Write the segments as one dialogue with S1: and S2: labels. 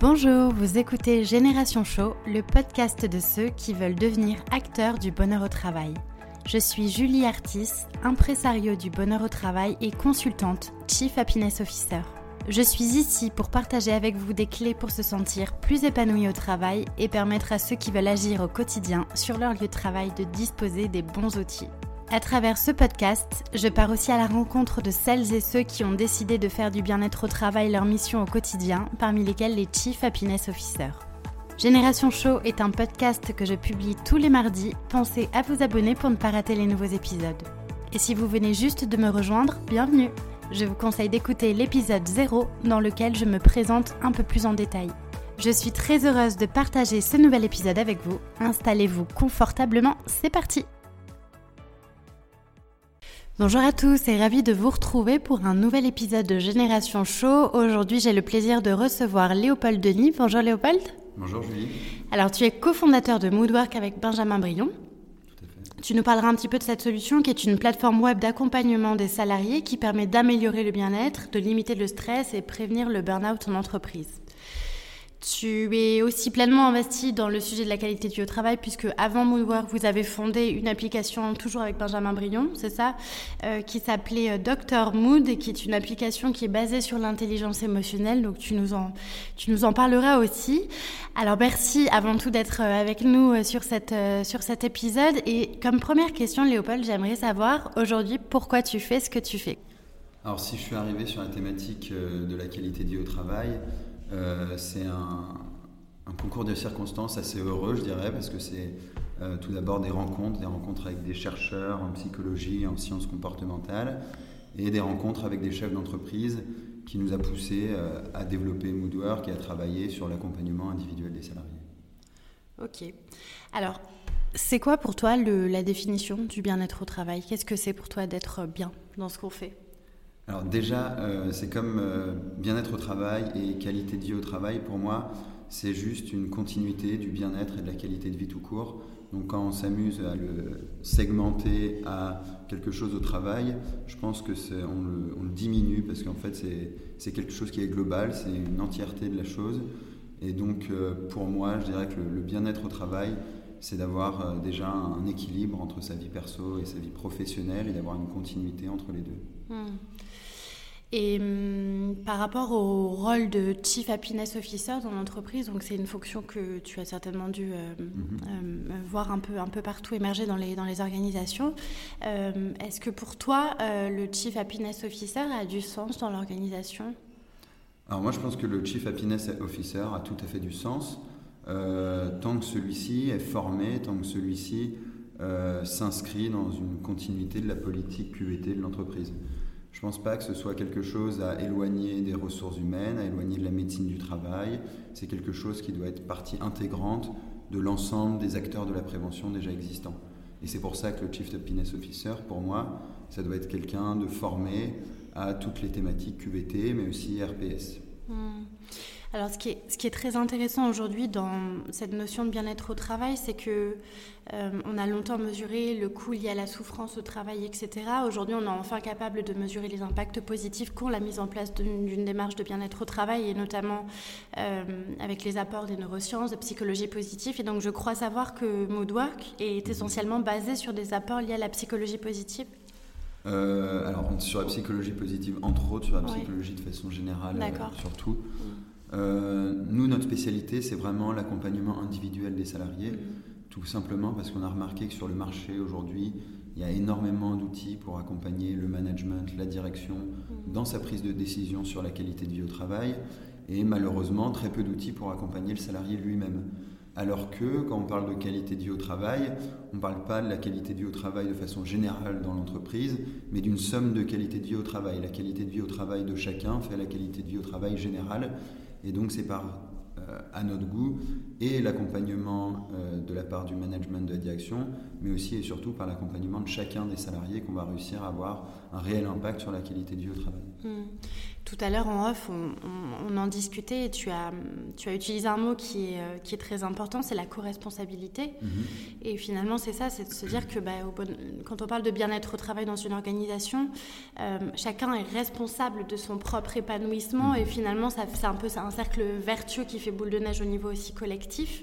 S1: Bonjour, vous écoutez Génération Show, le podcast de ceux qui veulent devenir acteurs du bonheur au travail. Je suis Julie Artis, impresario du bonheur au travail et consultante Chief Happiness Officer. Je suis ici pour partager avec vous des clés pour se sentir plus épanoui au travail et permettre à ceux qui veulent agir au quotidien sur leur lieu de travail de disposer des bons outils. À travers ce podcast, je pars aussi à la rencontre de celles et ceux qui ont décidé de faire du bien-être au travail leur mission au quotidien, parmi lesquels les Chief Happiness Officers. Génération Show est un podcast que je publie tous les mardis. Pensez à vous abonner pour ne pas rater les nouveaux épisodes. Et si vous venez juste de me rejoindre, bienvenue Je vous conseille d'écouter l'épisode 0 dans lequel je me présente un peu plus en détail. Je suis très heureuse de partager ce nouvel épisode avec vous. Installez-vous confortablement, c'est parti Bonjour à tous et ravi de vous retrouver pour un nouvel épisode de Génération Show. Aujourd'hui, j'ai le plaisir de recevoir Léopold Denis. Bonjour Léopold.
S2: Bonjour Julie.
S1: Alors, tu es cofondateur de Moodwork avec Benjamin Brion.
S2: Tout à fait.
S1: Tu nous parleras un petit peu de cette solution qui est une plateforme web d'accompagnement des salariés qui permet d'améliorer le bien-être, de limiter le stress et prévenir le burn-out en entreprise. Tu es aussi pleinement investi dans le sujet de la qualité du travail puisque avant Moodwork, vous avez fondé une application toujours avec Benjamin Brion, c'est ça, euh, qui s'appelait euh, Dr Mood et qui est une application qui est basée sur l'intelligence émotionnelle. Donc tu nous en tu nous en parleras aussi. Alors merci avant tout d'être euh, avec nous sur cette sur cet épisode et comme première question Léopold, j'aimerais savoir aujourd'hui pourquoi tu fais ce que tu fais?
S2: Alors si je suis arrivé sur la thématique de la qualité au travail, c'est un, concours de circonstances assez heureux, je dirais, parce que c'est euh, tout d'abord des rencontres, des rencontres avec des chercheurs en psychologie, en sciences comportementales, et des rencontres avec des chefs d'entreprise qui nous a poussé euh, à développer Moodwork et à travailler sur l'accompagnement individuel des salariés.
S1: Ok. Alors, c'est quoi pour toi la définition du bien-être au travail? Qu'est-ce que c'est pour toi d'être bien dans ce qu'on fait?
S2: Alors déjà, euh, c'est comme euh, bien-être au travail et qualité de vie au travail. Pour moi, c'est juste une continuité du bien-être et de la qualité de vie tout court. Donc quand on s'amuse à le segmenter à quelque chose au travail, je pense que on le, on diminue parce qu'en fait c'est quelque chose qui est global, c'est une entièreté de la chose. Et donc euh, pour moi, je dirais que le, bien-être au travail, c'est d'avoir déjà un équilibre entre sa vie perso et sa vie professionnelle et d'avoir une continuité entre les deux.
S1: Hmm. Et hum, par rapport au rôle de Chief Happiness Officer dans l'entreprise, donc c'est une fonction que tu as certainement dû euh, mm-hmm. euh, voir un peu, un peu partout émerger dans les, dans les organisations. Euh, Est-ce que pour toi, euh, le Chief Happiness Officer a du sens dans l'organisation?
S2: Alors moi, je pense que le Chief Happiness Officer a tout à fait du sens euh, tant que celui-ci est formé, tant que celui-ci euh, s'inscrit dans une continuité de la politique QVT de l'entreprise. Je ne pense pas que ce soit quelque chose à éloigner des ressources humaines, à éloigner de la médecine du travail. C'est quelque chose qui doit être partie intégrante de l'ensemble des acteurs de la prévention déjà existants. Et c'est pour ça que le Chief Happiness Officer, pour moi, ça doit être quelqu'un de formé à toutes les thématiques QVT, mais aussi RPS.
S1: Hmm. Alors, ce qui est, très intéressant aujourd'hui dans cette notion de bien-être au travail, c'est que euh, on a longtemps mesuré le coût lié à la souffrance au travail, etc. Aujourd'hui, on est enfin capable de mesurer les impacts positifs qu'ont la mise en place d'une démarche de bien-être au travail, et notamment euh, avec les apports des neurosciences, de psychologie positive. Et donc, je crois savoir que Moodwork est essentiellement basé sur des apports liés à la psychologie positive.
S2: Euh, alors, sur la psychologie positive, entre autres, sur la psychologie de façon générale, euh, surtout. Mmh. Euh, nous, notre spécialité, c'est vraiment l'accompagnement individuel des salariés, mmh. tout simplement parce qu'on a remarqué que sur le marché aujourd'hui, il y a énormément d'outils pour accompagner le management, la direction mmh. dans sa prise de décision sur la qualité de vie au travail, et malheureusement très peu d'outils pour accompagner le salarié lui-même. Alors que quand on parle de qualité de vie au travail, on ne parle pas de la qualité de vie au travail de façon générale dans l'entreprise, mais d'une somme de qualité de vie au travail. La qualité de vie au travail de chacun fait la qualité de vie au travail générale. Et donc c'est par, euh, à notre goût, et l'accompagnement euh, de la part du management de la direction, mais aussi et surtout par l'accompagnement de chacun des salariés qu'on va réussir à avoir un réel impact sur la qualité de vie au travail.
S1: Hmm. Tout à l'heure en off, on, en discutait et tu as, tu as utilisé un mot qui est, euh, qui est très important, c'est la co-responsabilité. Mhm. Et finalement, c'est ça, c'est de se dire que bah, quand on parle de bien-être au travail dans une organisation, euh, chacun est responsable de son propre épanouissement mhm. et finalement, c'est un peu un cercle vertueux qui fait boule de neige au niveau aussi collectif.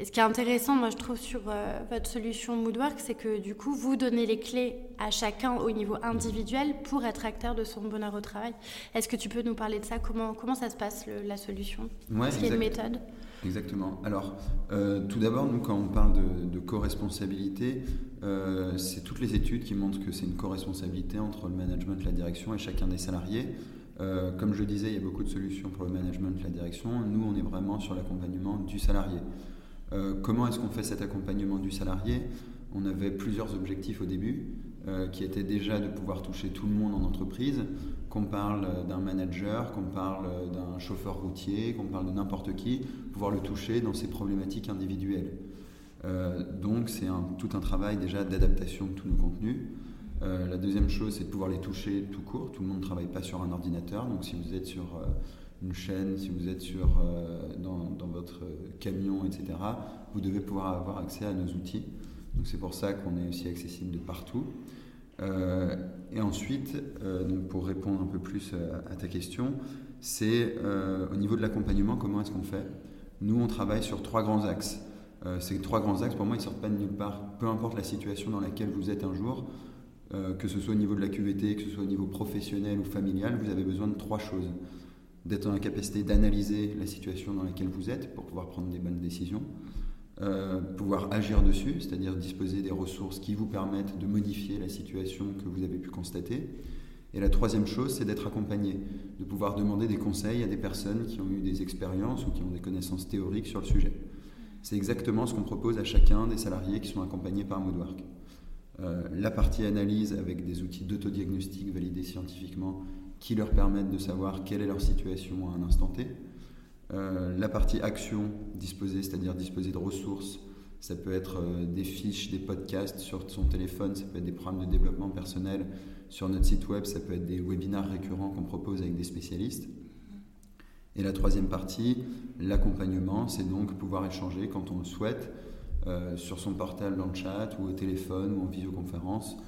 S1: Et ce qui est intéressant, moi, je trouve, sur euh, votre solution Moodwork, c'est que du coup, vous donnez les clés à chacun au niveau individuel pour être acteur de son bonheur au travail. Est-ce que tu peux nous parler de ça? Comment, comment ça se passe, la solution? Est-ce qu'il y a une méthode?
S2: Exactement. Alors, euh, tout d'abord, nous, quand on parle de, de co-responsabilité, euh, c'est toutes les études qui montrent que c'est une co-responsabilité entre le management, la direction et chacun des salariés. comme je disais, il y a beaucoup de solutions pour le management, la direction. Nous, on est vraiment sur l'accompagnement du salarié. Euh, comment est-ce qu'on fait cet accompagnement du salarié? On avait plusieurs objectifs au début, euh, qui étaient déjà de pouvoir toucher tout le monde en entreprise, qu'on parle d'un manager, qu'on parle d'un chauffeur routier, qu'on parle de n'importe qui, pouvoir le toucher dans ses problématiques individuelles. Euh, donc c'est tout un travail déjà d'adaptation de tous nos contenus. la deuxième chose, c'est de pouvoir les toucher tout court. Tout le monde ne travaille pas sur un ordinateur, donc si vous êtes sur une chaîne, si vous êtes sur, euh, dans, votre camion, etc., vous devez pouvoir avoir accès à nos outils. Donc c'est pour ça qu'on est aussi accessible de partout. Euh, et ensuite, euh, pour répondre un peu plus à, ta question, c'est au niveau de l'accompagnement, comment est-ce qu'on fait? Nous, on travaille sur trois grands axes. ces trois grands axes, pour moi, ils ne sortent pas de nulle part. Peu importe la situation dans laquelle vous êtes un jour, que ce soit au niveau de la QVT, que ce soit au niveau professionnel ou familial, vous avez besoin de trois choses d'être la capacité d'analyser la situation dans laquelle vous êtes pour pouvoir prendre des bonnes décisions, euh, pouvoir agir dessus, c'est-à-dire disposer des ressources qui vous permettent de modifier la situation que vous avez pu constater. Et la troisième chose, c'est d'être accompagné, de pouvoir demander des conseils à des personnes qui ont eu des expériences ou qui ont des connaissances théoriques sur le sujet. C'est exactement ce qu'on propose à chacun des salariés qui sont accompagnés par Moodwork. Euh, la partie analyse avec des outils d'autodiagnostic validés scientifiquement qui leur permettent de savoir quelle est leur situation à un instant T. Euh, la partie action disposer, c'est-à-dire disposer de ressources, ça peut être euh, des fiches, des podcasts sur son téléphone, ça peut être des programmes de développement personnel sur notre site web, ça peut être des webinaires récurrents qu'on propose avec des spécialistes. Et la troisième partie, l'accompagnement, c'est donc pouvoir échanger quand on le souhaite euh, sur son portal dans le chat ou au téléphone ou en visioconférence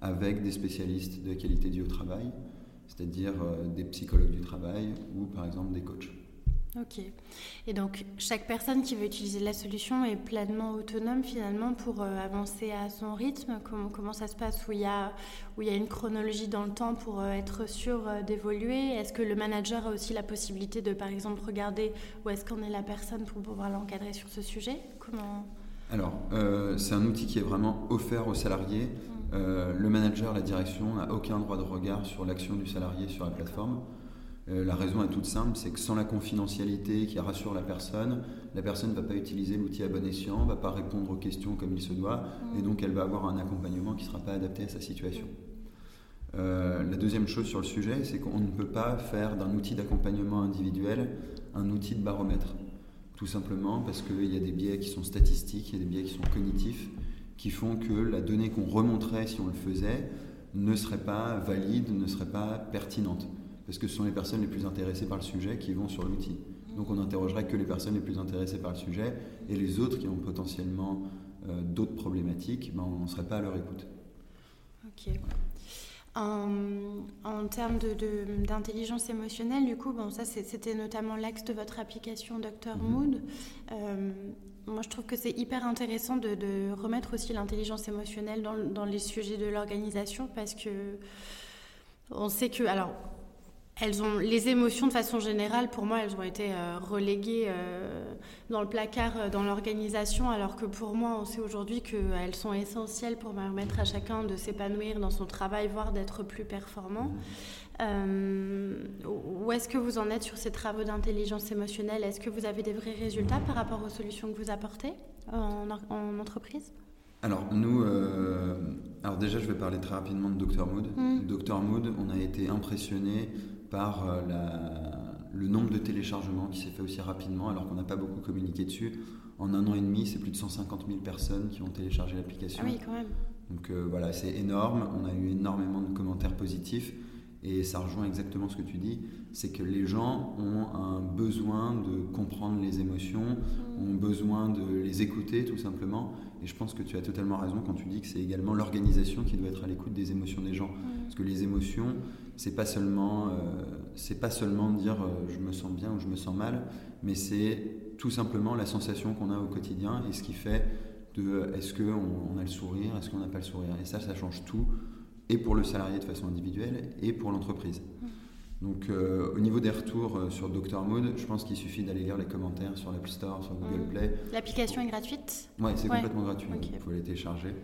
S2: avec des spécialistes de la qualité du travail c'est-à-dire euh, des psychologues du travail ou par exemple des coachs.
S1: Ok. Et donc, chaque personne qui veut utiliser la solution est pleinement autonome finalement pour euh, avancer à son rythme? Comment, comment ça se passe? Où il, y a, où il y a une chronologie dans le temps pour euh, être sûr d'évoluer? Est-ce que le manager a aussi la possibilité de, par exemple, regarder où est-ce qu'en est la personne pour pouvoir l'encadrer sur ce sujet? Comment?
S2: Alors, c'est un outil qui est vraiment offert aux salariés. Euh, le manager, la direction n'a aucun droit de regard sur l'action du salarié sur la plateforme. Euh, la raison est toute simple, c'est que sans la confidentialité qui rassure la personne, la personne ne va pas utiliser l'outil à bon escient, ne va pas répondre aux questions comme il se doit, et donc elle va avoir un accompagnement qui ne sera pas adapté à sa situation. Euh, la deuxième chose sur le sujet, c'est qu'on ne peut pas faire d'un outil d'accompagnement individuel un outil de baromètre. Tout simplement parce qu'il y a des biais qui sont statistiques, il y a des biais qui sont cognitifs, qui font que la donnée qu'on remonterait si on le faisait ne serait pas valide, ne serait pas pertinente. Parce que ce sont les personnes les plus intéressées par le sujet qui vont sur l'outil. Donc on n'interrogerait que les personnes les plus intéressées par le sujet et les autres qui ont potentiellement euh, d'autres problématiques, ben, on ne serait pas à leur écoute.
S1: Ok. En, termes d'intelligence émotionnelle, du coup, bon, ça c'était notamment l'axe de votre application Dr mhm. Mood. Euh, moi, je trouve que c'est hyper intéressant de, remettre aussi l'intelligence émotionnelle dans, les sujets de l'organisation parce que on sait que, elles ont les émotions de façon générale pour moi elles ont été euh, reléguées euh, dans le placard euh, dans l'organisation alors que pour moi on sait aujourd'hui qu'elles sont essentielles pour permettre à chacun de s'épanouir dans son travail voire d'être plus performant où est-ce que vous en êtes sur ces travaux d'intelligence émotionnelle? Est-ce que vous avez des vrais résultats par rapport aux solutions que vous apportez en, en entreprise?
S2: Alors nous, alors déjà je vais parler très rapidement de Dr Mood. Mmh. Dr Mood, on a été impressionné par euh, le nombre de téléchargements qui s'est fait aussi rapidement, alors qu'on n'a pas beaucoup communiqué dessus. En un an et demi, c'est plus de 150 000 personnes qui ont téléchargé l'application.
S1: Ah oui, quand même.
S2: Donc euh, voilà, c'est énorme. On a eu énormément de commentaires positifs. Et ça rejoint exactement ce que tu dis, c'est que les gens ont un besoin de comprendre les émotions, mm. ont besoin de les écouter tout simplement. Et je pense que tu as totalement raison quand tu dis que c'est également l'organisation qui doit être à l'écoute des émotions des gens. Mm. Parce que les émotions, c'est pas seulement, euh, c'est pas seulement dire euh, je me sens bien ou je me sens mal, mais c'est tout simplement la sensation qu'on a au quotidien et ce qui fait de est-ce qu'on on a le sourire, est-ce qu'on n'a pas le sourire. Et ça, ça change tout, et pour le salarié de façon individuelle, et pour l'entreprise. Donc euh, au niveau des retours sur Dr Mood, je pense qu'il suffit d'aller lire les commentaires sur l'Apple Store, sur Google mm. Play.
S1: L'application est gratuite
S2: Oui, c'est complètement gratuit, il faut la télécharger.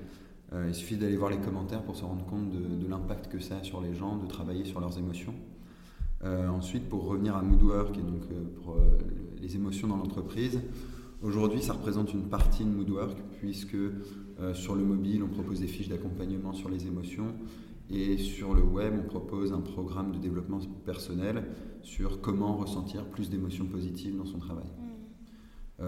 S2: Euh, il suffit d'aller voir les commentaires pour se rendre compte de, l'impact que ça a sur les gens, de travailler sur leurs émotions. Euh, ensuite, pour revenir à Moodwork et donc euh, pour les émotions dans l'entreprise, aujourd'hui ça représente une partie de Moodwork puisque sur le mobile on propose des fiches d'accompagnement sur les émotions et sur le web on propose un programme de développement personnel sur comment ressentir plus d'émotions positives dans son travail. Mm.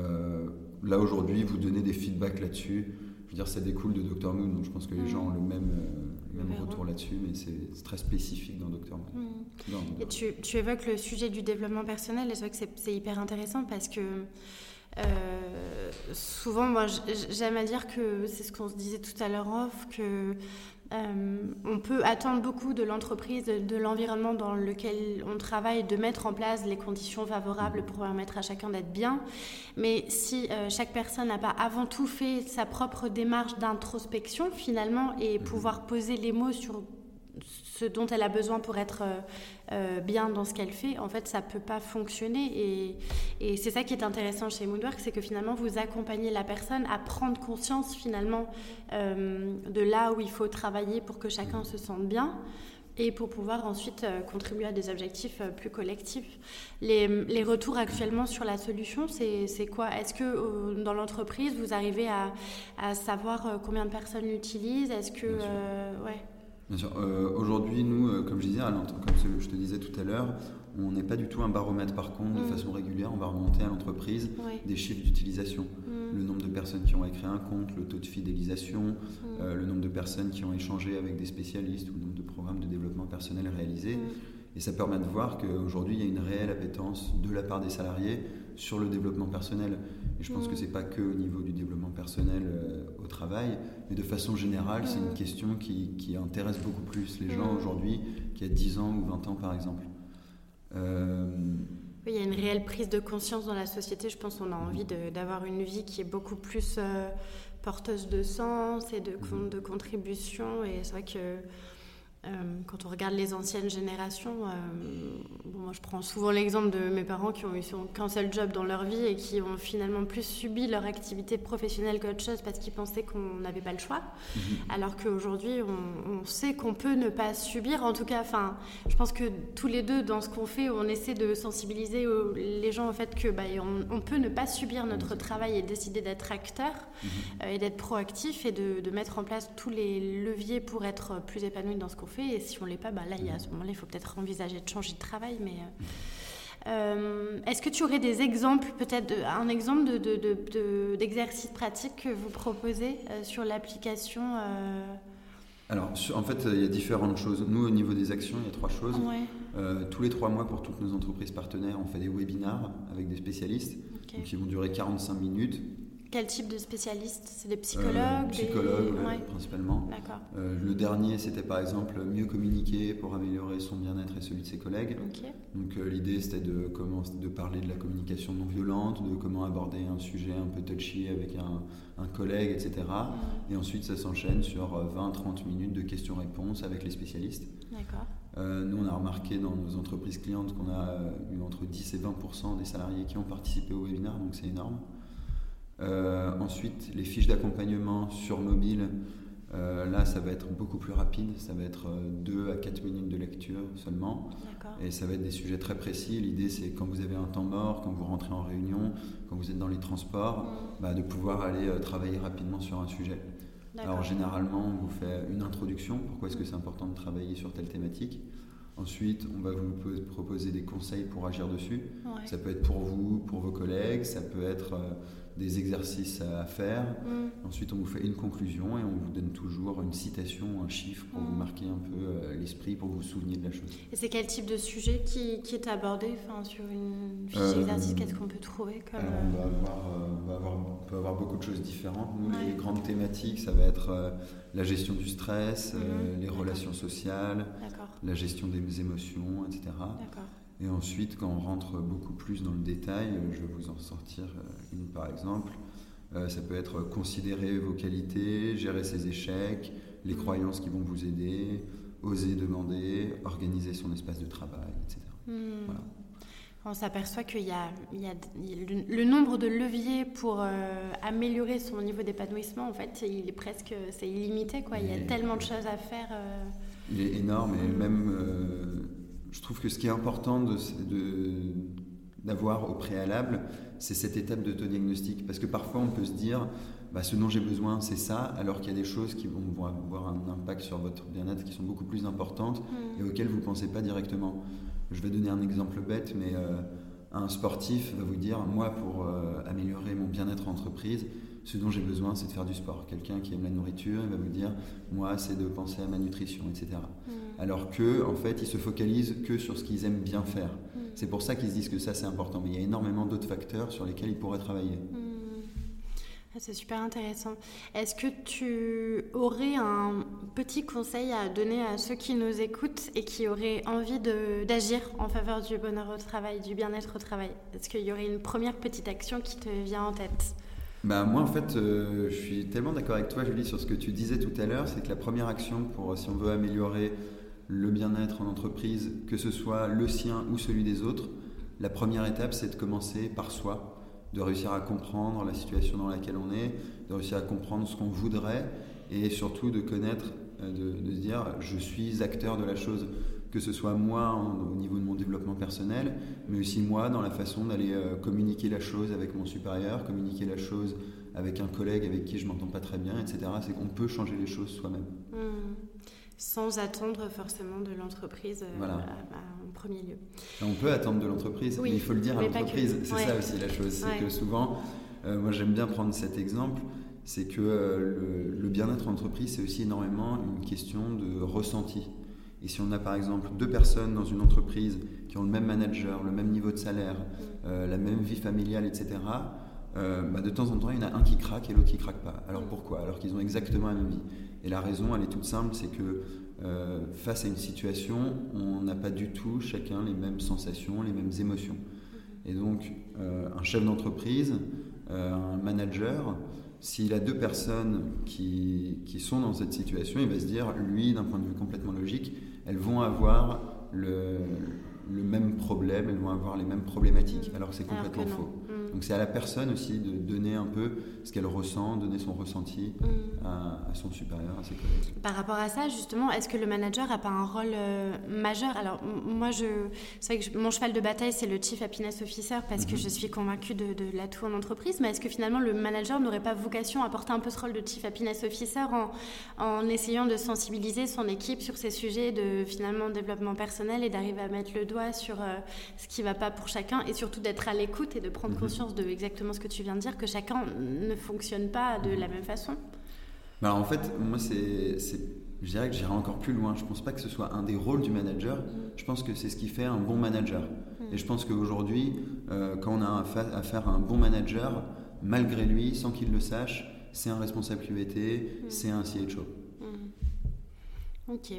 S2: là aujourd'hui, vous donnez des feedbacks là-dessus dire, ça découle de Dr Moon, donc je pense que les gens ont le même, euh, même retour là-dessus, mais c'est très spécifique dans Dr Moon.
S1: Et tu, tu, évoques le sujet du développement personnel, et je vois que c'est hyper intéressant parce que euh, souvent, moi, j'aime à dire que c'est ce qu'on se disait tout à l'heure off, que euh, on peut attendre beaucoup de l'entreprise, de, l'environnement dans lequel on travaille, de mettre en place les conditions favorables pour permettre à chacun d'être bien. Mais si euh, chaque personne n'a pas avant tout fait sa propre démarche d'introspection finalement et pouvoir poser les mots sur ce dont elle a besoin pour être euh, euh, bien dans ce qu'elle fait, en fait, ça peut pas fonctionner. Et, c'est ça qui est intéressant chez Moodwork, c'est que finalement, vous accompagnez la personne à prendre conscience finalement euh, de là où il faut travailler pour que chacun se sente bien et pour pouvoir ensuite contribuer à des objectifs plus collectifs. Les, retours actuellement sur la solution, c'est quoi? Est-ce que dans l'entreprise, vous arrivez à, savoir combien de personnes l'utilisent? Est-ce que... ouais.
S2: Bien sûr. Euh, aujourd'hui, nous, euh, comme je disais, comme je te disais tout à l'heure, on n'est pas du tout un baromètre par contre, de mm. façon régulière, on va remonter à l'entreprise des chiffres d'utilisation. Mm. Le nombre de personnes qui ont écrit un compte, le taux de fidélisation, mm. euh, le nombre de personnes qui ont échangé avec des spécialistes ou le nombre de programmes de développement personnel réalisés. Et ça permet de voir qu'aujourd'hui, il y a une réelle appétence de la part des salariés sur le développement personnel. Je pense que mm. ce n'est pas que au niveau du développement personnel euh, au travail, mais de façon générale, c'est une mm. question qui, qui, intéresse beaucoup plus les gens mm. aujourd'hui qu'il y a 10 ans ou 20 ans, par exemple.
S1: Euh, il y a une réelle prise de conscience dans la société. Je pense qu'on a envie d'avoir une vie qui est beaucoup plus euh, porteuse de sens et de, de contribution. Et c'est vrai que quand on regarde les anciennes générations, euh, moi je prends souvent l'exemple de mes parents qui ont eu qu'un seul job dans leur vie et qui ont finalement plus subi leur activité professionnelle qu'autre chose parce qu'ils pensaient qu'on n'avait pas le choix. Mhm. Alors qu'aujourd'hui, on, sait qu'on peut ne pas subir. En tout cas, enfin, je pense que tous les deux, dans ce qu'on fait, on essaie de sensibiliser les gens au fait que bah, on, peut ne pas subir notre travail et décider d'être acteur mhm. euh, et d'être proactif et de, de mettre en place tous les leviers pour être plus épanoui dans ce qu'on fait et si on l'est pas, bah là, il y a, à ce moment-là, il faut peut-être envisager de changer de travail. Mais euh, euh, est-ce que tu aurais des exemples, peut-être un exemple d'exercice de, de, pratique que vous proposez euh, sur l'application
S2: Alors, en fait, il y a différentes choses. Nous, au niveau des actions, il y a trois choses. tous les trois mois, pour toutes nos entreprises partenaires, on fait des webinars avec des spécialistes qui vont durer 45 minutes
S1: quel type de spécialistes? C'est des psychologues
S2: Psychologues, principalement. Euh, le dernier, c'était par exemple mieux communiquer pour améliorer son bien-être et celui de ses collègues. Donc euh, l'idée, c'était de, de parler de la communication non violente, de comment aborder un sujet un peu touchy avec un, collègue, etc. Et ensuite, ça s'enchaîne sur 20-30 euh, minutes de questions-réponses avec les spécialistes. nous, on a remarqué dans nos entreprises clientes qu'on a eu entre 10 et 20 des salariés qui ont participé au webinaire, donc c'est énorme. Euh, ensuite, les fiches d'accompagnement sur mobile, euh, là, ça va être beaucoup plus rapide. Ça va être 2 euh, à 4 minutes de lecture seulement. Et ça va être des sujets très précis. L'idée, c'est quand vous avez un temps mort, quand vous rentrez en réunion, quand vous êtes dans les transports, mm. bah, de pouvoir aller travailler rapidement sur un sujet. Alors, généralement, on vous fait une introduction. Pourquoi est-ce que c'est important de travailler sur telle thématique? Ensuite, on va vous proposer des conseils pour agir dessus. Ça peut être pour vous, pour vos collègues, ça peut être des exercices à faire. Mm. Ensuite, on vous fait une conclusion et on vous donne toujours une citation, un chiffre pour vous mm. marquer un peu euh, l'esprit, pour vous souvenir de la chose.
S1: Et c'est quel type de sujet qui, qui est abordé enfin, sur une fiche euh, d'exercice Qu'est-ce qu'on peut trouver comme...
S2: on, va avoir, on, va avoir, on, peut avoir beaucoup de choses différentes. Nous, les grandes thématiques, ça va être la gestion du stress, mm-hmm. les relations sociales, la gestion des émotions, etc. Et ensuite, quand on rentre beaucoup plus dans le détail, je vais vous en sortir euh, une par exemple. Euh, ça peut être considérer vos qualités, gérer ses échecs, les croyances qui vont vous aider, oser demander, organiser son espace de travail, etc. Hmm.
S1: On s'aperçoit qu'il y, a, le, nombre de leviers pour euh, améliorer son niveau d'épanouissement, en fait, il est presque c'est illimité. Quoi. Il y a tellement de choses à faire.
S2: Il est énorme et même je trouve que ce qui est important d'avoir au préalable, c'est cette étape de diagnostic. Parce que parfois, on peut se dire, bah, ce dont j'ai besoin, c'est ça, alors qu'il y a des choses qui vont avoir un impact sur votre bien-être qui sont beaucoup plus importantes mm. et auxquelles vous ne pensez pas directement. Je vais donner un exemple bête, mais euh, un sportif va vous dire, moi, pour euh, améliorer mon bien-être en entreprise, ce dont j'ai besoin, c'est de faire du sport. Quelqu'un qui aime la nourriture, il va vous dire, moi, c'est de penser à ma nutrition, etc. Mm. Alors que, en fait, ils se focalisent que sur ce qu'ils aiment bien faire. Mm. C'est pour ça qu'ils se disent que ça, c'est important. Mais il y a énormément d'autres facteurs sur lesquels ils pourraient travailler. Mm.
S1: Ah, c'est super intéressant. Est-ce que tu aurais un petit conseil à donner à ceux qui nous écoutent et qui auraient envie d'agir en faveur du bonheur au travail, du bien-être au travail? Est-ce qu'il y aurait une première petite action qui te vient en tête?
S2: Bah, moi, en fait, euh, je suis tellement d'accord avec toi, Julie, sur ce que tu disais tout à l'heure. C'est que la première action, pour si on veut améliorer le bien-être en entreprise, que ce soit le sien ou celui des autres, la première étape, c'est de commencer par soi, de réussir à comprendre la situation dans laquelle on est, de réussir à comprendre ce qu'on voudrait et surtout de connaître, euh, de, se dire je suis acteur de la chose que ce soit moi au niveau de mon développement personnel, mais aussi moi dans la façon d'aller euh, communiquer la chose avec mon supérieur, communiquer la chose avec un collègue avec qui je m'entends pas très bien, etc. C'est qu'on peut changer les choses soi-même.
S1: Hmm. Sans attendre forcément de l'entreprise euh, en premier lieu.
S2: On peut attendre de l'entreprise, mais il faut le dire à l'entreprise. C'est ça aussi la chose. C'est que souvent, euh, moi j'aime bien prendre cet exemple, c'est que le, le bien-être en entreprise, c'est aussi énormément une question de ressenti. Et si on a par exemple deux personnes dans une entreprise qui ont le même manager, le même niveau de salaire, euh, la même vie familiale, etc., euh, bah, de temps en temps, il y en a un qui craque et l'autre qui craque pas. Alors pourquoi? Alors qu'ils ont exactement la même vie. Et la raison, elle est toute simple, c'est que euh, face à une situation, on n'a pas du tout chacun les mêmes sensations, les mêmes émotions. Et donc, un chef d'entreprise, un manager, s'il a deux personnes qui, qui, sont dans cette situation, il va se dire, lui, d'un point de vue complètement logique, elles vont avoir le, le même problème, elles vont avoir les mêmes problématiques, alors c'est complètement faux. Donc c'est à la personne aussi de donner un peu ce qu'elle ressent, donner son ressenti mm. à, son supérieur, à ses collègues.
S1: Par rapport à ça, justement, est-ce que le manager n'a pas un rôle euh, majeur? Alors moi, je, c'est vrai que mon cheval de bataille, c'est le Chief Happiness Officer parce que mhm. je suis convaincue de, de l'atout en entreprise, mais est-ce que finalement le manager n'aurait pas vocation à porter un peu ce rôle de Chief Happiness Officer en, en essayant de sensibiliser son équipe sur ces sujets de finalement développement personnel et d'arriver à mettre le doigt sur euh, ce qui ne va pas pour chacun et surtout d'être à l'écoute et de prendre mhm. conscience de exactement ce que tu viens de dire, que chacun ne fonctionne pas de la même façon
S2: bah, En fait, moi, c'est, je dirais que j'irai encore plus loin. Je ne pense pas que ce soit un des rôles du manager. Mhm. Je pense que c'est ce qui fait un bon manager. Mhm. Et je pense qu'aujourd'hui, euh, quand on a affaire à un bon manager, malgré lui, sans qu'il le sache, c'est un responsable QVT, c'est un CHO.
S1: Ok.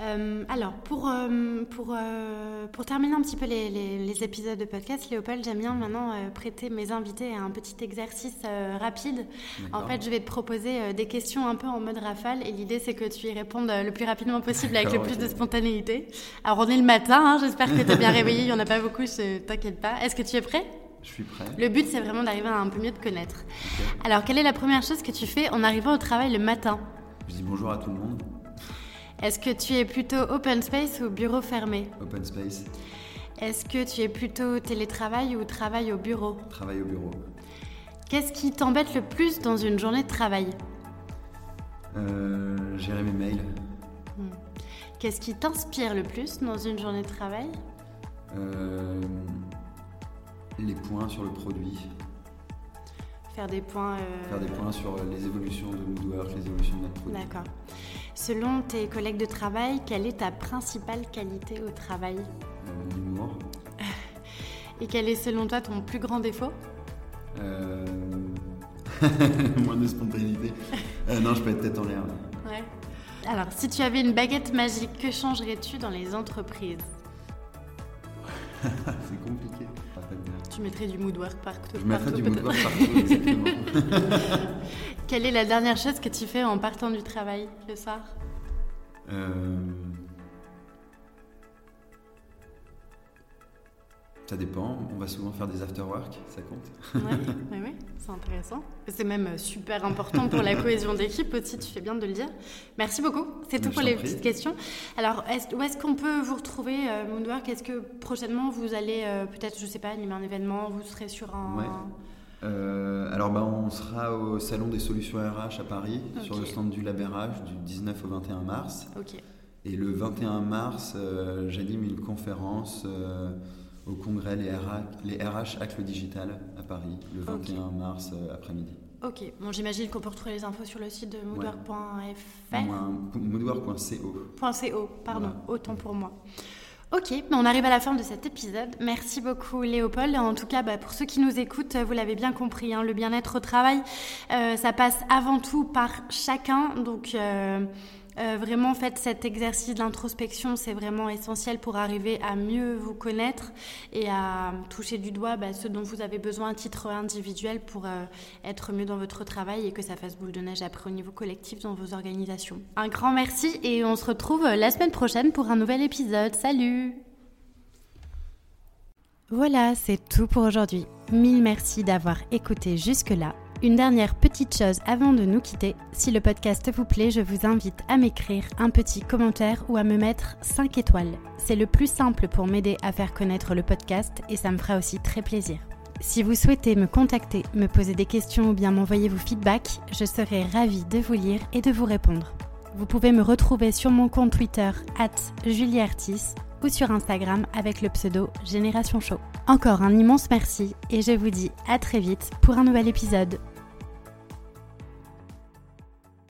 S1: Euh, alors, pour, euh, pour, euh, pour terminer un petit peu les, les, épisodes de podcast, Léopold, j'aime bien maintenant prêter mes invités à un petit exercice rapide. En fait, je vais te proposer des questions un peu en mode rafale et l'idée, c'est que tu y répondes le plus rapidement possible avec le plus de spontanéité. Alors, on est le matin, hein, j'espère que tu es bien réveillé, il n'y en a pas beaucoup, je t'inquiète pas. Est-ce que tu es prêt?
S2: Je suis prêt.
S1: Le but, c'est vraiment d'arriver à un peu mieux te connaître. Alors, quelle est la première chose que tu fais en arrivant au travail le matin?
S2: Je dis bonjour à tout le monde.
S1: Est-ce que tu es plutôt open space ou bureau fermé
S2: Open space.
S1: Est-ce que tu es plutôt télétravail ou travail au bureau
S2: Travail au bureau.
S1: Qu'est-ce qui t'embête le plus dans une journée de travail
S2: euh, Gérer mes mails. Hmm.
S1: Qu'est-ce qui t'inspire le plus dans une journée de travail
S2: euh, Les points sur le produit.
S1: Faire des points.
S2: Faire des points sur les évolutions de Moodwork, les évolutions de notre produit.
S1: D'accord. Selon tes collègues de travail, quelle est ta principale qualité au travail
S2: Mon humour.
S1: Et quel est selon toi ton plus grand défaut
S2: euh... Moins de spontanéité. Euh, non, je peux être tête en l'air.
S1: Ouais. Alors, si tu avais une baguette magique, que changerais-tu dans les entreprises?
S2: C'est compliqué.
S1: Tu mettrais du moodwork partout.
S2: Je mettrais du moodwork partout, exactement.
S1: Quelle est la dernière chose que tu fais en partant du travail le soir?
S2: Euh... Ça dépend. On va souvent faire des after-work, ça compte.
S1: Oui, ouais, c'est intéressant. C'est même euh, super important pour la cohésion d'équipe aussi, tu fais bien de le dire. Merci beaucoup. C'est tout pour les petites questions. Alors, où est-ce qu'on peut vous retrouver, euh, Moonwork? Est-ce que prochainement vous allez euh, peut-être, je sais pas, animer un événement? Vous serez sur un.
S2: Euh, alors, bah, on sera au Salon des solutions RH à Paris, sur le stand du Labérage, du 19 au 21 mars.
S1: Ok.
S2: Et le 21 mars, j'anime une conférence au congrès les RH, les RH le digital à Paris le 21 mars euh, après-midi.
S1: Ok, bon, j'imagine qu'on peut retrouver les infos sur le site de moodwork.fr.
S2: Moodwork.co.
S1: .co, pardon, autant pour moi. Ok, on arrive à la fin de cet épisode. Merci beaucoup Léopold. En tout cas, bah, pour ceux qui nous écoutent, vous l'avez bien compris, hein, le bien-être au travail, euh, ça passe avant tout par chacun. Donc, euh, euh, vraiment, faites cet exercice d'introspection, c'est vraiment essentiel pour arriver à mieux vous connaître et à toucher du doigt bah, ce dont vous avez besoin à titre individuel pour euh, être mieux dans votre travail et que ça fasse boule de neige après au niveau collectif dans vos organisations. Un grand merci et on se retrouve la semaine prochaine pour un nouvel épisode. Salut Voilà, c'est tout pour aujourd'hui. Mille merci d'avoir écouté jusque-là. Une dernière petite chose avant de nous quitter, si le podcast vous plaît, je vous invite à m'écrire un petit commentaire ou à me mettre 5 étoiles. C'est le plus simple pour m'aider à faire connaître le podcast et ça me fera aussi très plaisir. Si vous souhaitez me contacter, me poser des questions ou bien m'envoyer vos feedbacks, je serai ravie de vous lire et de vous répondre. Vous pouvez me retrouver sur mon compte Twitter, julieartis, ou sur Instagram avec le pseudo Génération Show. Encore un immense merci et je vous dis à très vite pour un nouvel épisode.